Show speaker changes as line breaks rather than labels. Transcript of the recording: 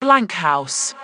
Blank House.